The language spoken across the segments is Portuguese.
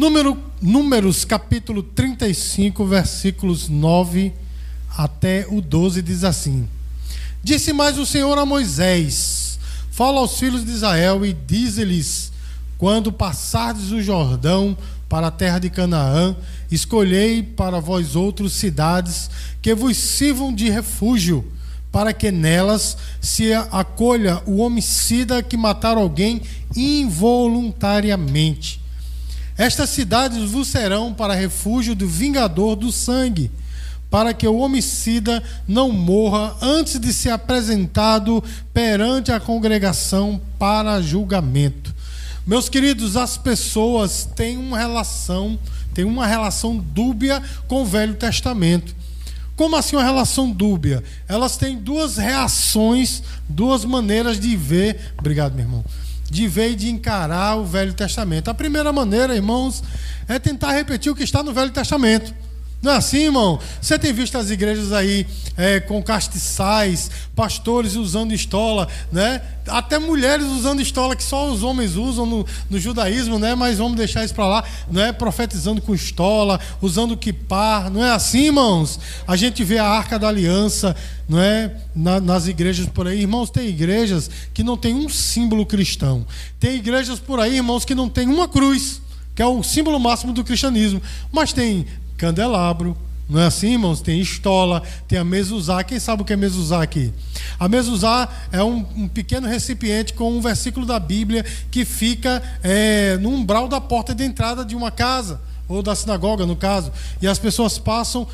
Número, números capítulo 35, versículos 9 até o 12 diz assim: Disse mais o Senhor a Moisés: Fala aos filhos de Israel e dize-lhes: Quando passardes o Jordão para a terra de Canaã, escolhei para vós outras cidades que vos sirvam de refúgio, para que nelas se acolha o homicida que matar alguém involuntariamente. Estas cidades vos serão para refúgio do vingador do sangue, para que o homicida não morra antes de ser apresentado perante a congregação para julgamento. Meus queridos, as pessoas têm uma relação, têm uma relação dúbia com o Velho Testamento. Como assim uma relação dúbia? Elas têm duas reações, duas maneiras de ver. Obrigado, meu irmão. De ver e de encarar o Velho Testamento. A primeira maneira, irmãos, é tentar repetir o que está no Velho Testamento. Não é assim, irmão? Você tem visto as igrejas aí é, com castiçais, pastores usando estola, né? Até mulheres usando estola que só os homens usam no, no judaísmo, né? Mas vamos deixar isso para lá, não é? Profetizando com estola, usando kipar, não é assim, irmãos? A gente vê a arca da aliança, não é? Na, nas igrejas por aí, irmãos, tem igrejas que não tem um símbolo cristão. Tem igrejas por aí, irmãos, que não tem uma cruz que é o símbolo máximo do cristianismo. Mas tem candelabro. Não é assim, irmãos? Tem estola, tem a mezuzá. Quem sabe o que é mezuzá aqui? A mezuzá é um, um pequeno recipiente com um versículo da Bíblia que fica é, no umbral da porta de entrada de uma casa, ou da sinagoga, no caso. E as pessoas passam,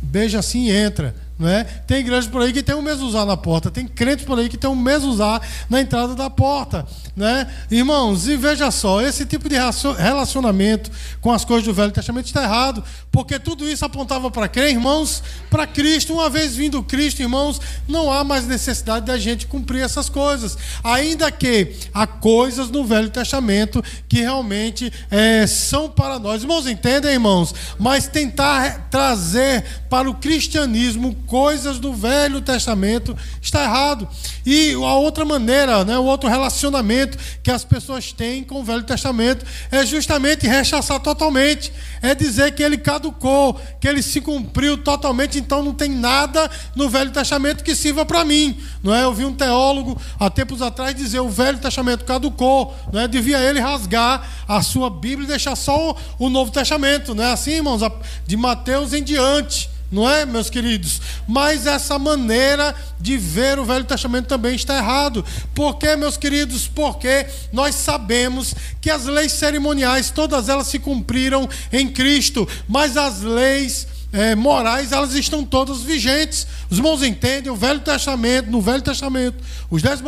beija assim e entra. Não é? Tem igrejas por aí que tem um mezuzá na porta, tem crentes por aí que tem um mezuzá na entrada da porta. Né? Irmãos, e veja só, esse tipo de relacionamento com as coisas do Velho Testamento está errado, porque tudo isso apontava para quem, irmãos? Para Cristo. Uma vez vindo Cristo, irmãos, não há mais necessidade da gente cumprir essas coisas. Ainda que há coisas no Velho Testamento que realmente é, são para nós. Irmãos, entendem, irmãos? Mas tentar trazer para o cristianismo coisas do Velho Testamento está errado. E a outra maneira, né, o outro relacionamento que as pessoas têm com o Velho Testamento é justamente rechaçar totalmente. É dizer que ele caducou, que ele se cumpriu totalmente, então não tem nada no Velho Testamento que sirva para mim. Não é? Eu vi um teólogo há tempos atrás dizer o Velho Testamento caducou, não é? Devia ele rasgar a sua Bíblia e deixar só o, Novo Testamento, não é assim, irmãos? De Mateus em diante não é, meus queridos? Mas essa maneira de ver o Velho Testamento também está errado. Por quê, meus queridos? Porque nós sabemos que as leis cerimoniais, todas elas se cumpriram em Cristo, mas as leis é, morais, elas estão todas vigentes. Os irmãos entendem, o Velho Testamento, no Velho Testamento, os dez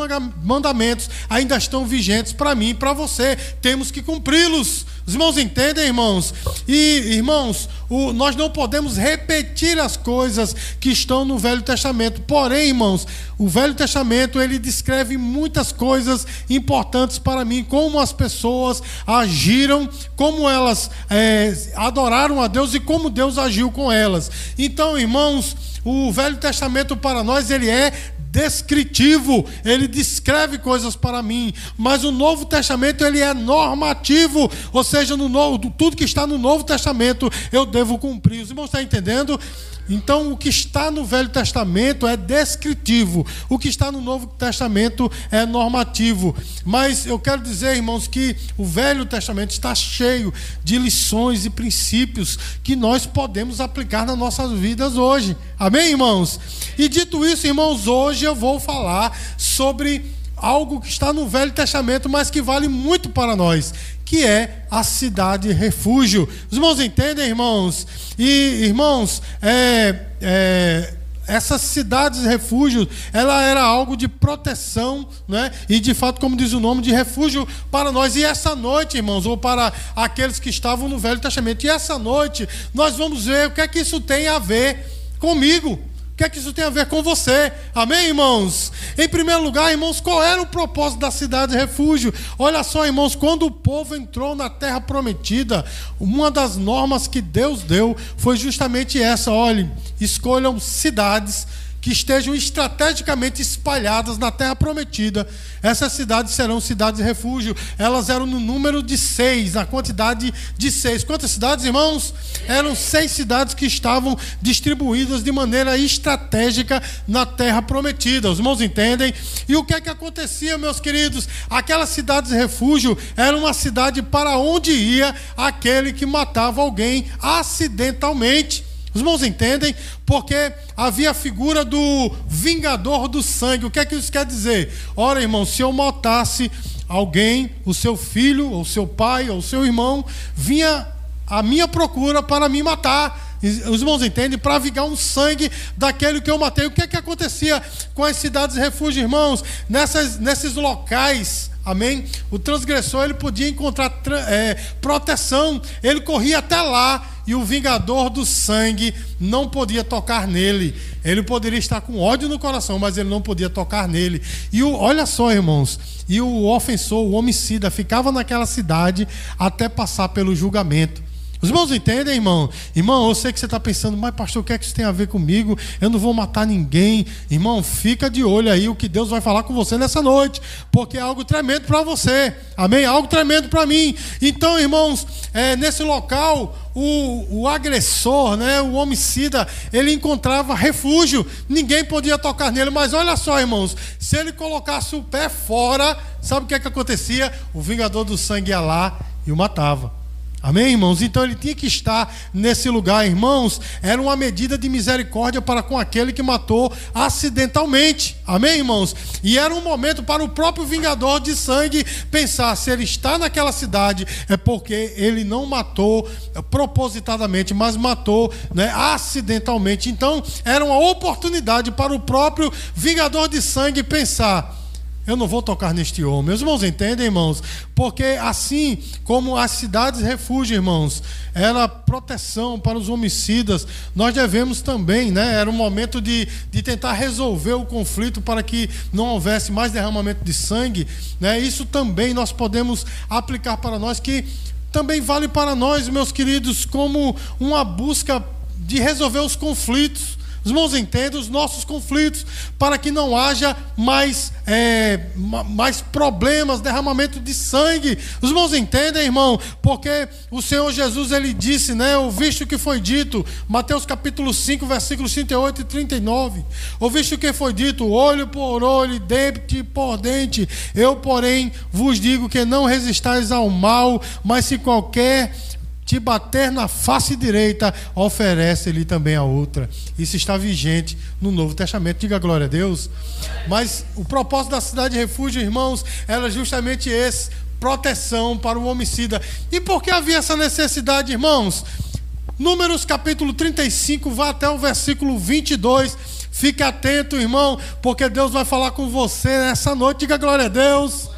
mandamentos ainda estão vigentes para mim e para você. Temos que cumpri-los. Os irmãos entendem, irmãos? E, irmãos, o, nós não podemos repetir as coisas que estão no Velho Testamento. Porém, irmãos, o Velho Testamento ele descreve muitas coisas importantes para mim, como as pessoas agiram, como elas é, adoraram a Deus e como Deus agiu com elas. Então, irmãos, o Velho Testamento para nós ele é descritivo, ele descreve coisas para mim, mas o Novo Testamento ele é normativo, ou seja, no novo, tudo que está no Novo Testamento eu devo cumprir. Os irmãos estão entendendo? Então, o que está no Velho Testamento é descritivo, o que está no Novo Testamento é normativo. Mas eu quero dizer, irmãos, que o Velho Testamento está cheio de lições e princípios que nós podemos aplicar nas nossas vidas hoje. Amém, irmãos? E dito isso, irmãos, hoje eu vou falar sobre algo que está no Velho Testamento, mas que vale muito para nós, que é a cidade refúgio. Os irmãos entendem, irmãos? E, irmãos, é, é, essas cidades refúgio, ela era algo de proteção, né? E de fato, como diz o nome, de refúgio para nós. E essa noite, irmãos, ou para aqueles que estavam no Velho Testamento, e essa noite nós vamos ver o que é que isso tem a ver comigo que é que isso tem a ver com você? Amém, irmãos? Em primeiro lugar, irmãos, qual era o propósito da cidade de refúgio? Olha só, irmãos, quando o povo entrou na terra prometida, uma das normas que Deus deu foi justamente essa: olhem, escolham cidades que estejam estrategicamente espalhadas na terra prometida. Essas cidades serão cidades de refúgio. Elas eram no número de seis, na quantidade de seis. Quantas cidades, irmãos? Eram seis cidades que estavam distribuídas de maneira estratégica na terra prometida. Os irmãos entendem? E o que é que acontecia, meus queridos? Aquelas cidades de refúgio era uma cidade para onde ia aquele que matava alguém acidentalmente. Os irmãos entendem? Porque havia a figura do vingador do sangue. O que é que isso quer dizer? Ora, irmão, se eu matasse alguém, o seu filho, ou seu pai, ou seu irmão, vinha à minha procura para me matar. Os irmãos entendem? Para vingar um sangue daquele que eu matei. O que é que acontecia com as cidades de refúgio, irmãos? Nessas, nesses locais Amém? O transgressor ele podia encontrar é, proteção, ele corria até lá e o vingador do sangue não podia tocar nele. Ele poderia estar com ódio no coração, mas ele não podia tocar nele. E o, olha só, irmãos, e o ofensor, o homicida, ficava naquela cidade até passar pelo julgamento. Os irmãos entendem, irmão? Irmão, eu sei que você está pensando, mas pastor, o que é que isso tem a ver comigo? Eu não vou matar ninguém. Irmão, fica de olho aí o que Deus vai falar com você nessa noite, porque é algo tremendo para você. Amém? Algo tremendo para mim. Então, irmãos, é, nesse local, o, o, agressor, né, o homicida, ele encontrava refúgio, ninguém podia tocar nele, mas olha só, irmãos, se ele colocasse o pé fora, sabe o que é que acontecia? O vingador do sangue ia lá e o matava. Amém, irmãos? Então ele tinha que estar nesse lugar, irmãos. Era uma medida de misericórdia para com aquele que matou acidentalmente. Amém, irmãos? E era um momento para o próprio vingador de sangue pensar: se ele está naquela cidade, é porque ele não matou propositadamente, mas matou né, acidentalmente. Então era uma oportunidade para o próprio vingador de sangue pensar eu não vou tocar neste homem. Meus irmãos entendem, irmãos? Porque assim como as cidades refúgio, irmãos, era proteção para os homicidas, nós devemos também, né? Era um momento de, de tentar resolver o conflito para que não houvesse mais derramamento de sangue. Né? Isso também nós podemos aplicar para nós, que também vale para nós, meus queridos, como uma busca de resolver os conflitos. Os irmãos entendem os nossos conflitos, para que não haja mais, é, mais problemas, derramamento de sangue. Os irmãos entendem, irmão? Porque o Senhor Jesus, ele disse, né? Ouviste o que foi dito, Mateus capítulo 5, versículos 38 e 39. Ouviste o que foi dito, olho por olho, dente por dente. Eu, porém, vos digo que não resistais ao mal, mas se qualquer te bater na face direita, oferece-lhe também a outra. Isso está vigente no Novo Testamento. Diga glória a Deus. Mas o propósito da cidade de refúgio, irmãos, era justamente esse: proteção para o homicida. E por que havia essa necessidade, irmãos? Números capítulo 35, vá até o versículo 22. Fique atento, irmão, porque Deus vai falar com você nessa noite. Diga glória a Deus.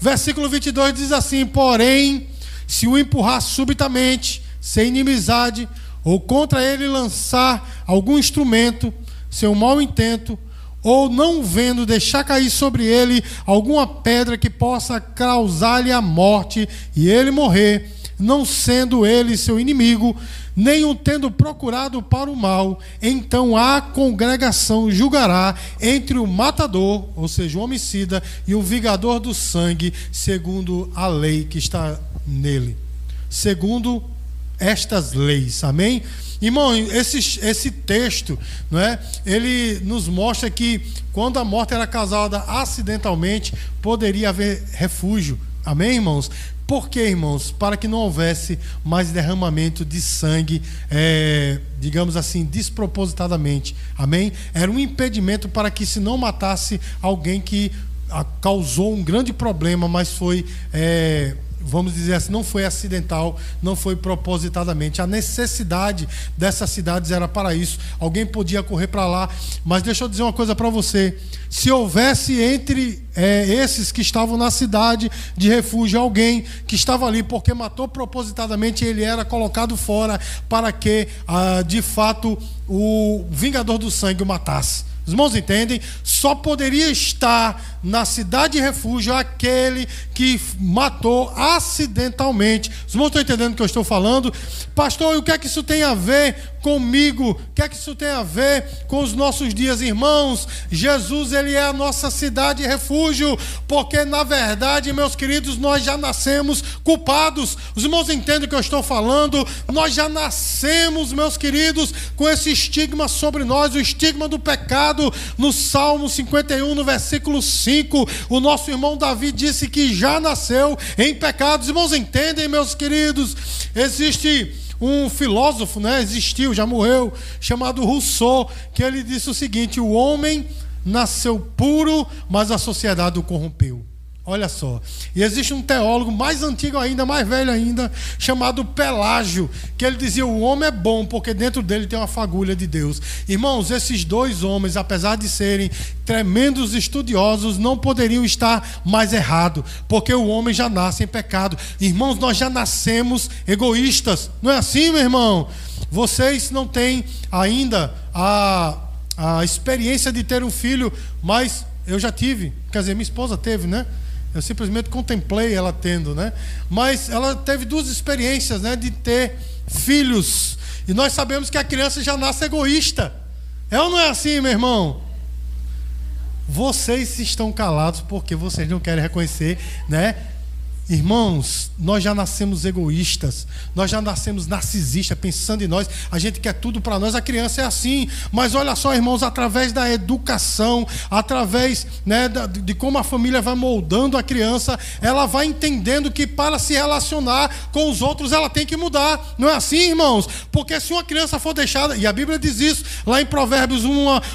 Versículo 22 diz assim: Porém se o empurrar subitamente, sem inimizade, ou contra ele lançar algum instrumento, seu mau intento, ou não vendo deixar cair sobre ele alguma pedra que possa causar-lhe a morte e ele morrer, não sendo ele seu inimigo, nem o tendo procurado para o mal, então a congregação julgará entre o matador, ou seja, o homicida, e o vingador do sangue, segundo a lei que está nele, segundo estas leis. Amém? Irmão, esse, esse texto, não é? Ele nos mostra que quando a morte era causada acidentalmente, poderia haver refúgio. Amém, irmãos? Por quê, irmãos? Para que não houvesse mais derramamento de sangue, é, digamos assim, despropositadamente. Amém? Era um impedimento para que se não matasse alguém que causou um grande problema, mas foi. É, vamos dizer assim, não foi acidental, não foi propositadamente. A necessidade dessas cidades era para isso. Alguém podia correr para lá, mas deixa eu dizer uma coisa para você. Se houvesse entre é, esses que estavam na cidade de refúgio alguém que estava ali porque matou propositadamente, ele era colocado fora para que, ah, de fato, o vingador do sangue o matasse. Os irmãos entendem? Só poderia estar na cidade de refúgio aquele que matou acidentalmente. Os irmãos estão entendendo o que eu estou falando? Pastor, o que é que isso tem a ver comigo? O que é que isso tem a ver com os nossos dias, irmãos? Jesus, ele é a nossa cidade de refúgio, porque na verdade, meus queridos, nós já nascemos culpados. Os irmãos entendem o que eu estou falando? Nós já nascemos, meus queridos, com esse estigma sobre nós, o estigma do pecado. No Salmo 51, no versículo 5, o nosso irmão Davi disse que já nasceu em pecados. Os irmãos entendem, meus queridos? Existe um filósofo, né, existiu, já morreu, chamado Rousseau, que ele disse o seguinte: o homem nasceu puro, mas a sociedade o corrompeu. Olha só. E existe um teólogo mais antigo ainda, mais velho ainda, chamado Pelágio, que ele dizia: o homem é bom porque dentro dele tem uma fagulha de Deus. Irmãos, esses dois homens, apesar de serem tremendos estudiosos, não poderiam estar mais errados, porque o homem já nasce em pecado. Irmãos, nós já nascemos egoístas. Não é assim, meu irmão? Vocês não têm ainda a, a experiência de ter um filho, mas eu já tive. Quer dizer, minha esposa teve, né? Eu simplesmente contemplei ela tendo, né? Mas ela teve duas experiências, né, de ter filhos. E nós sabemos que a criança já nasce egoísta. É ou não é assim, meu irmão? Vocês estão calados porque vocês não querem reconhecer, né? Irmãos, nós já nascemos egoístas, nós já nascemos narcisistas, pensando em nós, a gente quer tudo para nós, a criança é assim, mas olha só, irmãos, através da educação, através né, de como a família vai moldando a criança, ela vai entendendo que para se relacionar com os outros ela tem que mudar, não é assim, irmãos? Porque se uma criança for deixada, e a Bíblia diz isso, lá em Provérbios,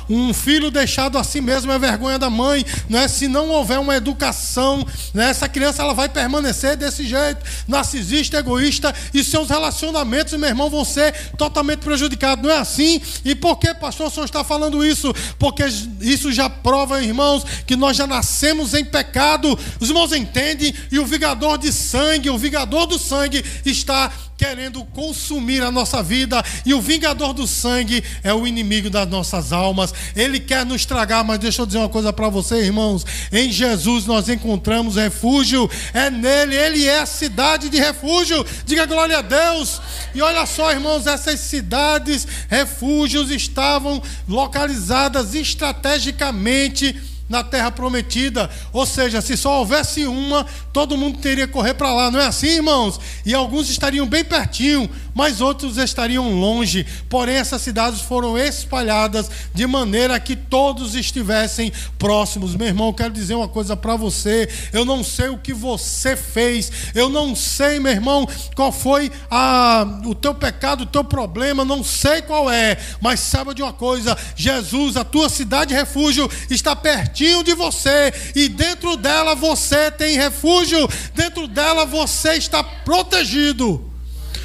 um filho deixado a si mesmo é vergonha da mãe, né? se não houver uma educação, né, essa criança ela vai permanecer permanecer desse jeito, narcisista, egoísta, e seus relacionamentos, meu irmão, vão ser totalmente prejudicados. Não é assim? E por que, pastor, o senhor está falando isso? Porque isso já prova, irmãos, que nós já nascemos em pecado. Os irmãos entendem, e o vingador de sangue, o vingador do sangue, está querendo consumir a nossa vida, e o vingador do sangue é o inimigo das nossas almas. Ele quer nos tragar, mas deixa eu dizer uma coisa para você, irmãos: em Jesus nós encontramos refúgio, é nele, ele é a cidade de refúgio. Diga glória a Deus. E olha só, irmãos, essas cidades, refúgios estavam localizadas estrategicamente na terra prometida. Ou seja, se só houvesse uma, todo mundo teria que correr para lá. Não é assim, irmãos? E alguns estariam bem pertinho, mas outros estariam longe. Porém, essas cidades foram espalhadas de maneira que todos estivessem próximos. Meu irmão, quero dizer uma coisa para você. Eu não sei o que você fez. Eu não sei, meu irmão, qual foi a, o teu pecado, o teu problema. Não sei qual é. Mas saiba de uma coisa: Jesus, a tua cidade refúgio, está pertinho de você. E dentro dela você tem refúgio. Dentro dela você está protegido.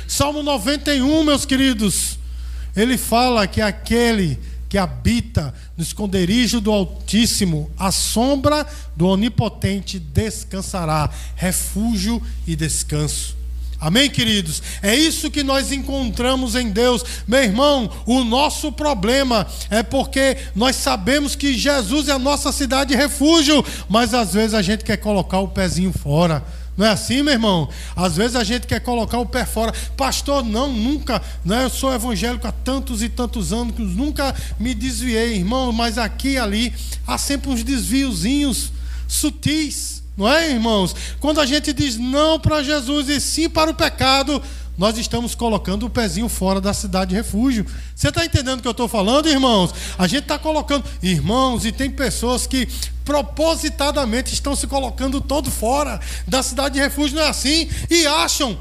Salmo 91, meus queridos, ele fala que aquele que habita no esconderijo do Altíssimo, a sombra do Onipotente descansará, refúgio e descanso. Amém, queridos? É isso que nós encontramos em Deus. Meu irmão, o nosso problema é porque nós sabemos que Jesus é a nossa cidade de refúgio, mas às vezes a gente quer colocar o pezinho fora. Não é assim, meu irmão? Às vezes a gente quer colocar o pé fora. Pastor, não, nunca. Né? Eu sou evangélico há tantos e tantos anos, nunca me desviei, irmão. Mas aqui e ali há sempre uns desviozinhos sutis. Não é, irmãos? Quando a gente diz não para Jesus e sim para o pecado, nós estamos colocando o pezinho fora da cidade de refúgio. Você está entendendo o que eu estou falando, irmãos? A gente está colocando, irmãos, e tem pessoas que propositadamente estão se colocando todo fora da cidade de refúgio, não é assim? E acham,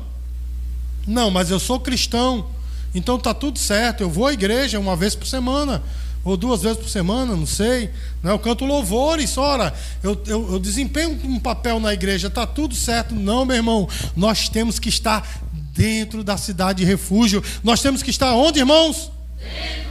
não, mas eu sou cristão, então está tudo certo, eu vou à igreja uma vez por semana ou duas vezes por semana, não sei. Né? Eu canto louvores, ora, eu, eu, eu desempenho um papel na igreja, está tudo certo. Não, meu irmão, nós temos que estar dentro da cidade de refúgio. Nós temos que estar onde, irmãos? Dentro.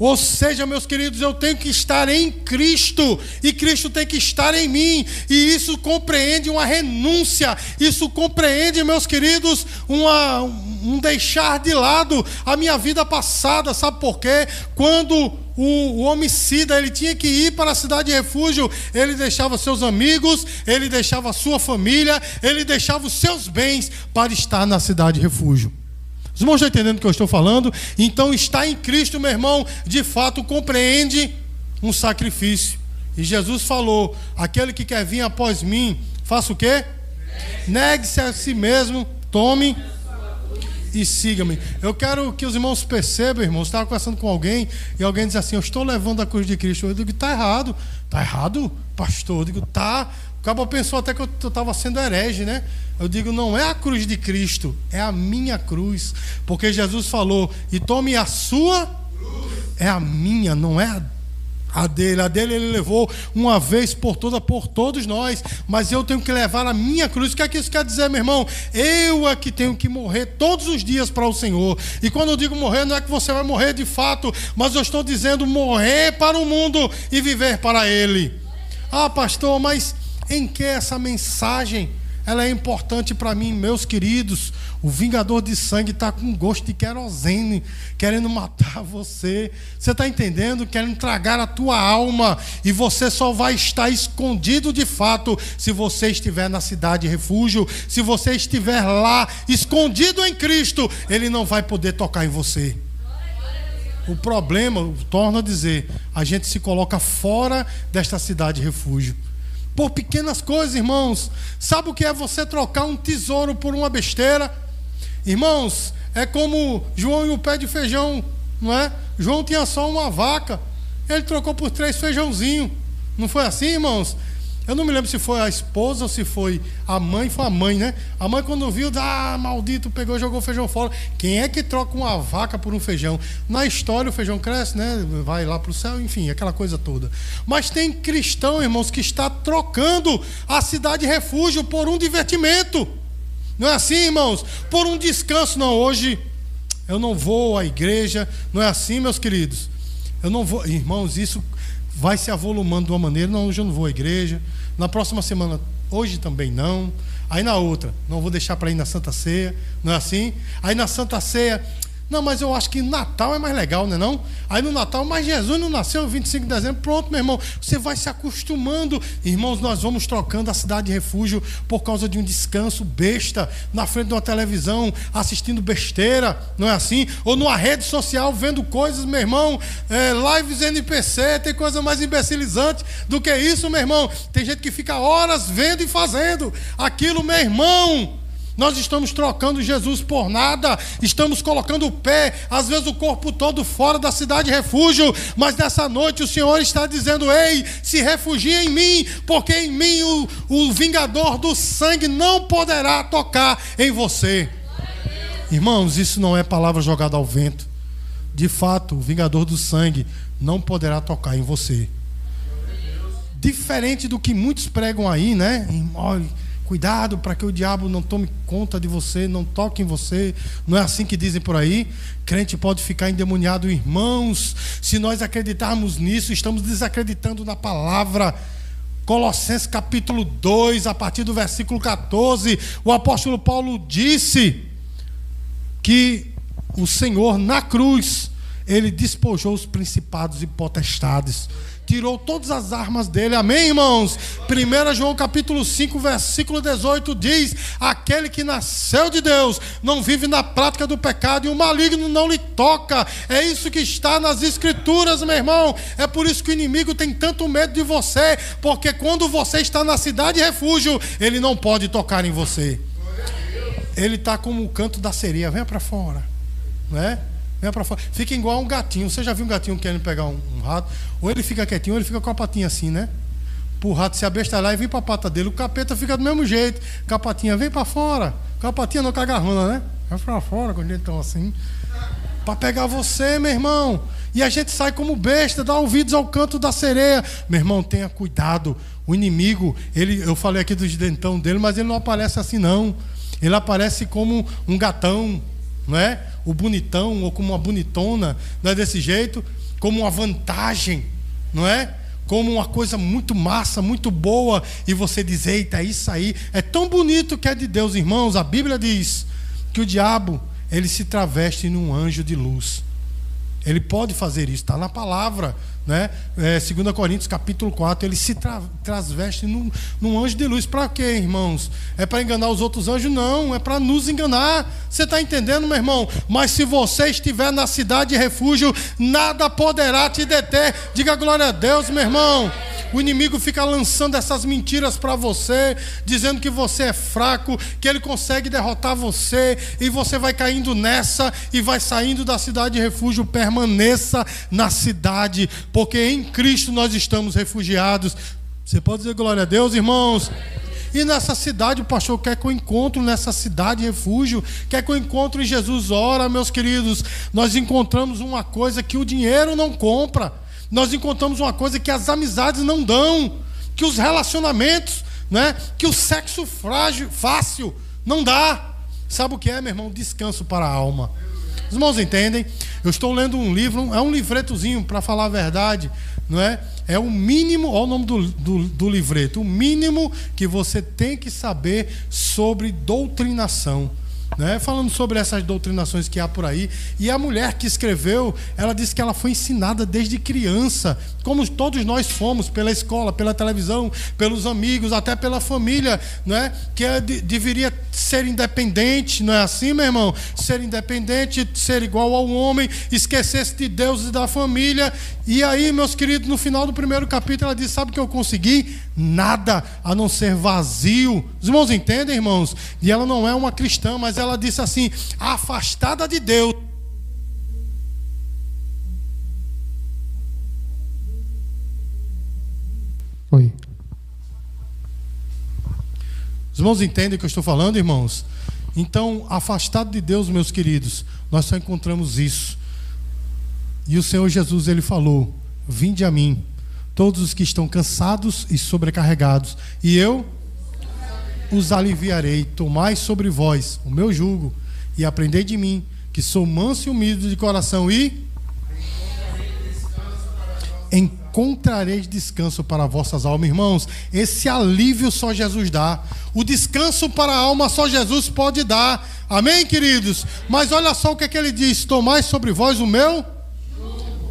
Ou seja, meus queridos, eu tenho que estar em Cristo e Cristo tem que estar em mim, e isso compreende uma renúncia, isso compreende, meus queridos, uma, um deixar de lado a minha vida passada, sabe por quê? Quando o, homicida ele tinha que ir para a cidade de refúgio, ele deixava seus amigos, ele deixava sua família, ele deixava os seus bens para estar na cidade de refúgio. Os irmãos estão entendendo o que eu estou falando? Então, estar em Cristo, meu irmão, de fato compreende um sacrifício. E Jesus falou: aquele que quer vir após mim, faça o quê? Negue-se a si mesmo, tome e siga-me. Eu quero que os irmãos percebam, irmãos, estava conversando com alguém e alguém diz assim: Eu estou levando a cruz de Cristo. Eu digo: Está errado. Está errado, pastor? Eu digo: Tá. O cabo pensou até que eu estava sendo herege, né? Eu digo: Não é a cruz de Cristo, é a minha cruz. Porque Jesus falou: E tome a sua. É a minha, não é a a dele, a dele ele levou uma vez por toda por todos nós, mas eu tenho que levar a minha cruz. O que é que isso quer dizer, meu irmão? Eu é que tenho que morrer todos os dias para o Senhor. E quando eu digo morrer, não é que você vai morrer de fato, mas eu estou dizendo morrer para o mundo e viver para ele. Ah, pastor, mas em que essa mensagem ela é importante para mim, meus queridos. O vingador de sangue está com gosto de querosene, querendo matar você. Você está entendendo? Querendo tragar a tua alma. E você só vai estar escondido de fato se você estiver na cidade de refúgio. Se você estiver lá, escondido em Cristo, Ele não vai poder tocar em você. O problema, torna a dizer, a gente se coloca fora desta cidade de refúgio por pequenas coisas, irmãos. Sabe o que é você trocar um tesouro por uma besteira? Irmãos, é como João e o pé de feijão, não é? João tinha só uma vaca, ele trocou por três feijãozinhos. Não foi assim, irmãos? Eu não me lembro se foi a esposa ou se foi a mãe, foi a mãe, né? A mãe, quando viu, ah, maldito, pegou e jogou feijão fora. Quem é que troca uma vaca por um feijão? Na história, o feijão cresce, né? Vai lá para o céu, enfim, aquela coisa toda. Mas tem cristão, irmãos, que está trocando a cidade refúgio por um divertimento. Não é assim, irmãos? Por um descanso. Não, hoje eu não vou à igreja. Não é assim, meus queridos? Eu não vou. Irmãos, isso vai se avolumando de uma maneira. Não, hoje eu não vou à igreja. Na próxima semana, hoje também não. Aí na outra, não vou deixar para ir na Santa Ceia. Não é assim? Aí na Santa Ceia, não, mas eu acho que Natal é mais legal, não é não? Aí no Natal, mas Jesus não nasceu 25 de dezembro. Pronto, meu irmão, você vai se acostumando. Irmãos, nós vamos trocando a cidade de refúgio por causa de um descanso besta na frente de uma televisão, assistindo besteira, não é assim? Ou numa rede social vendo coisas, meu irmão, é, lives NPC, tem coisa mais imbecilizante do que isso, meu irmão. Tem gente que fica horas vendo e fazendo aquilo, meu irmão. Nós estamos trocando Jesus por nada, estamos colocando o pé, às vezes o corpo todo fora da cidade de refúgio, mas nessa noite o Senhor está dizendo: Ei, se refugie em mim, porque em mim o, o vingador do sangue não poderá tocar em você. Irmãos, isso não é palavra jogada ao vento. De fato, o vingador do sangue não poderá tocar em você. Diferente do que muitos pregam aí, né? Olha Cuidado para que o diabo não tome conta de você, não toque em você. Não é assim que dizem por aí? Crente pode ficar endemoniado, irmãos. Se nós acreditarmos nisso, estamos desacreditando na palavra. Colossenses capítulo 2, a partir do versículo 14, o apóstolo Paulo disse que o Senhor na cruz, ele despojou os principados e potestades tirou todas as armas dele. Amém, irmãos? 1 João capítulo 5, versículo 18 diz: Aquele que nasceu de Deus não vive na prática do pecado e o maligno não lhe toca. É isso que está nas escrituras, meu irmão. É por isso que o inimigo tem tanto medo de você, porque quando você está na cidade de refúgio, ele não pode tocar em você. Ele está como o canto da sereia, venha para fora, não Venha para fora. Fica igual um gatinho. Você já viu um gatinho querendo pegar um, um, rato? Ou ele fica quietinho, ou ele fica com a patinha assim, né? Para o rato se abestalhar e vir para a pata dele. O capeta fica do mesmo jeito. Com a patinha, vem para fora. Com a patinha não, com a garrona, né? Vai para fora quando eles estão assim. Para pegar você, meu irmão. E a gente sai como besta, dá ouvidos ao canto da sereia. Meu irmão, tenha cuidado. O inimigo, ele, eu falei aqui dos dentão dele, mas ele não aparece assim, não. Ele aparece como um gatão, não é? O bonitão ou como uma bonitona, não é desse jeito, como uma vantagem, não é? Como uma coisa muito massa, muito boa, e você diz: Eita, isso aí é tão bonito que é de Deus, irmãos. A Bíblia diz que o diabo ele se traveste num anjo de luz. Ele pode fazer isso, está na palavra. Né? É, 2 Coríntios capítulo 4, ele se tra transveste num, num anjo de luz. Para quê, irmãos? É para enganar os outros anjos? Não, é para nos enganar. Você está entendendo, meu irmão? Mas se você estiver na cidade de refúgio, nada poderá te deter. Diga glória a Deus, meu irmão. O inimigo fica lançando essas mentiras para você, dizendo que você é fraco, que ele consegue derrotar você, e você vai caindo nessa e vai saindo da cidade de refúgio. Permaneça na cidade, porque em Cristo nós estamos refugiados. Você pode dizer glória a Deus, irmãos? E nessa cidade, o pastor quer que eu encontre nessa cidade refúgio, quer que eu encontre em Jesus. Ora, meus queridos, nós encontramos uma coisa que o dinheiro não compra nós encontramos uma coisa que as amizades não dão, que os relacionamentos, né, que o sexo frágil, fácil não dá. Sabe o que é, meu irmão? Descanso para a alma. Os irmãos entendem? Eu estou lendo um livro, é um livretozinho, para falar a verdade, não é? É o mínimo, olha o nome do, do, do livreto, o mínimo que você tem que saber sobre doutrinação né, falando sobre essas doutrinações que há por aí. E a mulher que escreveu, ela disse que ela foi ensinada desde criança, como todos nós fomos, pela escola, pela televisão, pelos amigos, até pela família, né, que é, de, deveria ser independente, não é assim, meu irmão? Ser independente, ser igual ao homem, esquecer-se de Deus e da família. E aí, meus queridos, no final do primeiro capítulo, ela diz: Sabe o que eu consegui? Nada a não ser vazio. Os irmãos entendem, irmãos? E ela não é uma cristã, mas ela disse assim: afastada de Deus. Oi. Os irmãos entendem o que eu estou falando, irmãos? Então, afastado de Deus, meus queridos, nós só encontramos isso. E o Senhor Jesus, ele falou: Vinde a mim, todos os que estão cansados e sobrecarregados, e eu os aliviarei. Tomai sobre vós o meu jugo e aprendei de mim, que sou manso e humilde de coração e encontrareis descanso para vossas almas, irmãos. Esse alívio só Jesus dá. O descanso para a alma só Jesus pode dar. Amém, queridos? Mas olha só o que, é que ele diz: Tomai sobre vós o meu.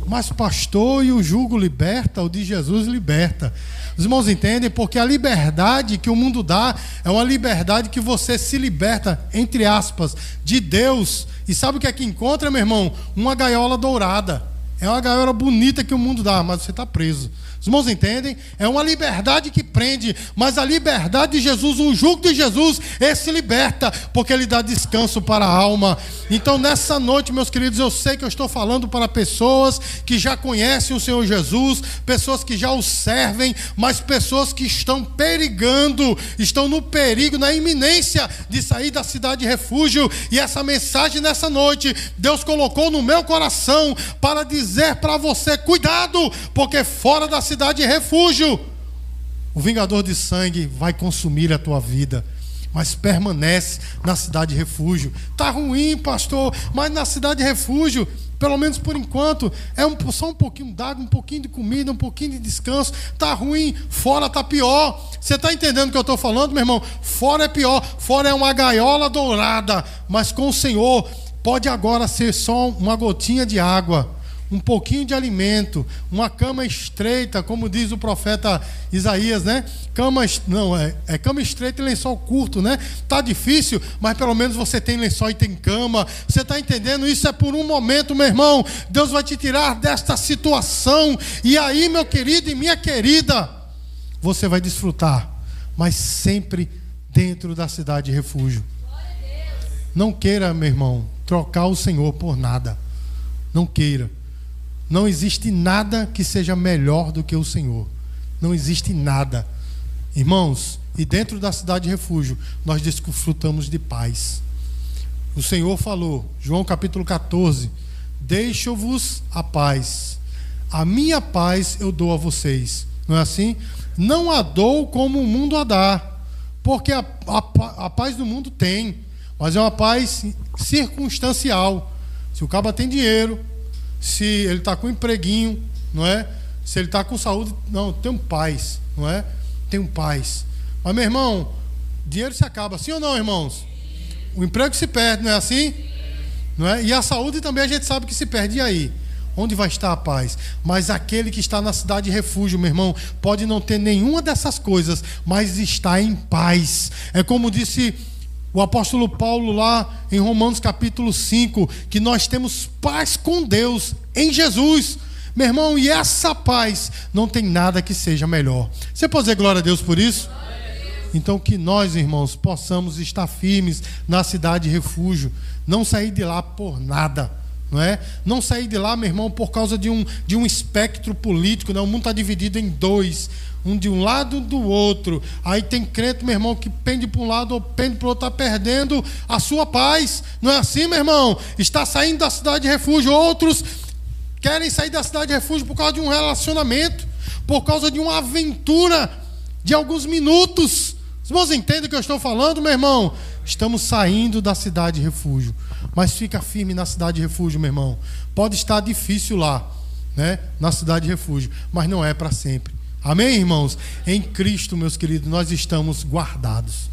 Mas, pastor, e o jugo liberta, o de Jesus liberta. Os irmãos entendem? Porque a liberdade que o mundo dá é uma liberdade que você se liberta, entre aspas, de Deus. E sabe o que é que encontra, meu irmão? Uma gaiola dourada. É uma gaiola bonita que o mundo dá, mas você está preso. Os irmãos entendem? É uma liberdade que prende, mas a liberdade de Jesus, o jugo de Jesus, esse liberta, porque ele dá descanso para a alma. Então, nessa noite, meus queridos, eu sei que eu estou falando para pessoas que já conhecem o Senhor Jesus, pessoas que já o servem, mas pessoas que estão perigando, estão no perigo, na iminência de sair da cidade de refúgio. E essa mensagem nessa noite, Deus colocou no meu coração para dizer para você: cuidado, porque fora da cidade de refúgio. O vingador de sangue vai consumir a tua vida, mas permanece na cidade de refúgio. Tá ruim, pastor, mas na cidade de refúgio, pelo menos por enquanto, é um, só um pouquinho d'água, um pouquinho de comida, um pouquinho de descanso. Tá ruim, fora tá pior. Você está entendendo o que eu estou falando, meu irmão? Fora é pior, fora é uma gaiola dourada, mas com o Senhor pode agora ser só uma gotinha de água um pouquinho de alimento, uma cama estreita, como diz o profeta Isaías, né? Cama, não, é, é cama estreita e lençol curto, né? Tá difícil, mas pelo menos você tem lençol e tem cama. Você está entendendo? Isso é por um momento, meu irmão. Deus vai te tirar desta situação. E aí, meu querido e minha querida, você vai desfrutar, mas sempre dentro da cidade de refúgio. Não queira, meu irmão, trocar o Senhor por nada. Não queira. Não existe nada que seja melhor do que o Senhor. Não existe nada. Irmãos, e dentro da cidade de refúgio, nós desfrutamos de paz. O Senhor falou, João capítulo 14: Deixo-vos a paz. A minha paz eu dou a vocês. Não é assim? Não a dou como o mundo a dá. Porque a, a, a paz do mundo tem, mas é uma paz circunstancial. Se o caba tem dinheiro, se ele está com empreguinho, não é? Se ele está com saúde, não, tem um paz, não é? Tem um paz. Mas, meu irmão, dinheiro se acaba, sim ou não, irmãos? O emprego se perde, não é assim? Não é? E a saúde também a gente sabe que se perde. E aí? onde vai estar a paz? Mas aquele que está na cidade de refúgio, meu irmão, pode não ter nenhuma dessas coisas, mas está em paz. É como disse o apóstolo Paulo lá em Romanos capítulo 5, que nós temos paz com Deus em Jesus. Meu irmão, e essa paz não tem nada que seja melhor. Você pode dizer glória a Deus por isso? Então que nós, irmãos, possamos estar firmes na cidade de refúgio, não sair de lá por nada. Não, é? não sair de lá, meu irmão, por causa de um, de um espectro político. O mundo está dividido em dois um de um lado do outro. Aí tem crente, meu irmão, que pende para um lado ou pende para o outro, está perdendo a sua paz. Não é assim, meu irmão? Está saindo da cidade de refúgio. Outros querem sair da cidade de refúgio por causa de um relacionamento, por causa de uma aventura de alguns minutos. Os irmãos entendem o que eu estou falando, meu irmão? Estamos saindo da cidade de refúgio. Mas fica firme na cidade de refúgio, meu irmão. Pode estar difícil lá, né? Na cidade de refúgio, mas não é para sempre. Amém, irmãos? Em Cristo, meus queridos, nós estamos guardados.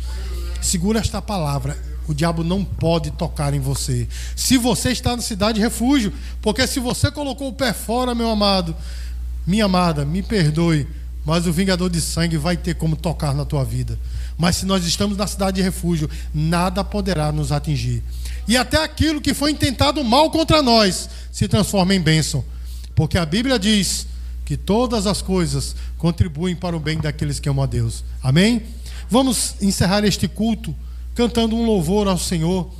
Segura esta palavra. O diabo não pode tocar em você. Se você está na cidade de refúgio, porque se você colocou o pé fora, meu amado, minha amada, me perdoe, mas o vingador de sangue vai ter como tocar na tua vida. Mas se nós estamos na cidade de refúgio, nada poderá nos atingir. E até aquilo que foi intentado mal contra nós se transforma em bênção. Porque a Bíblia diz que todas as coisas contribuem para o bem daqueles que amam a Deus. Amém? Vamos encerrar este culto cantando um louvor ao Senhor.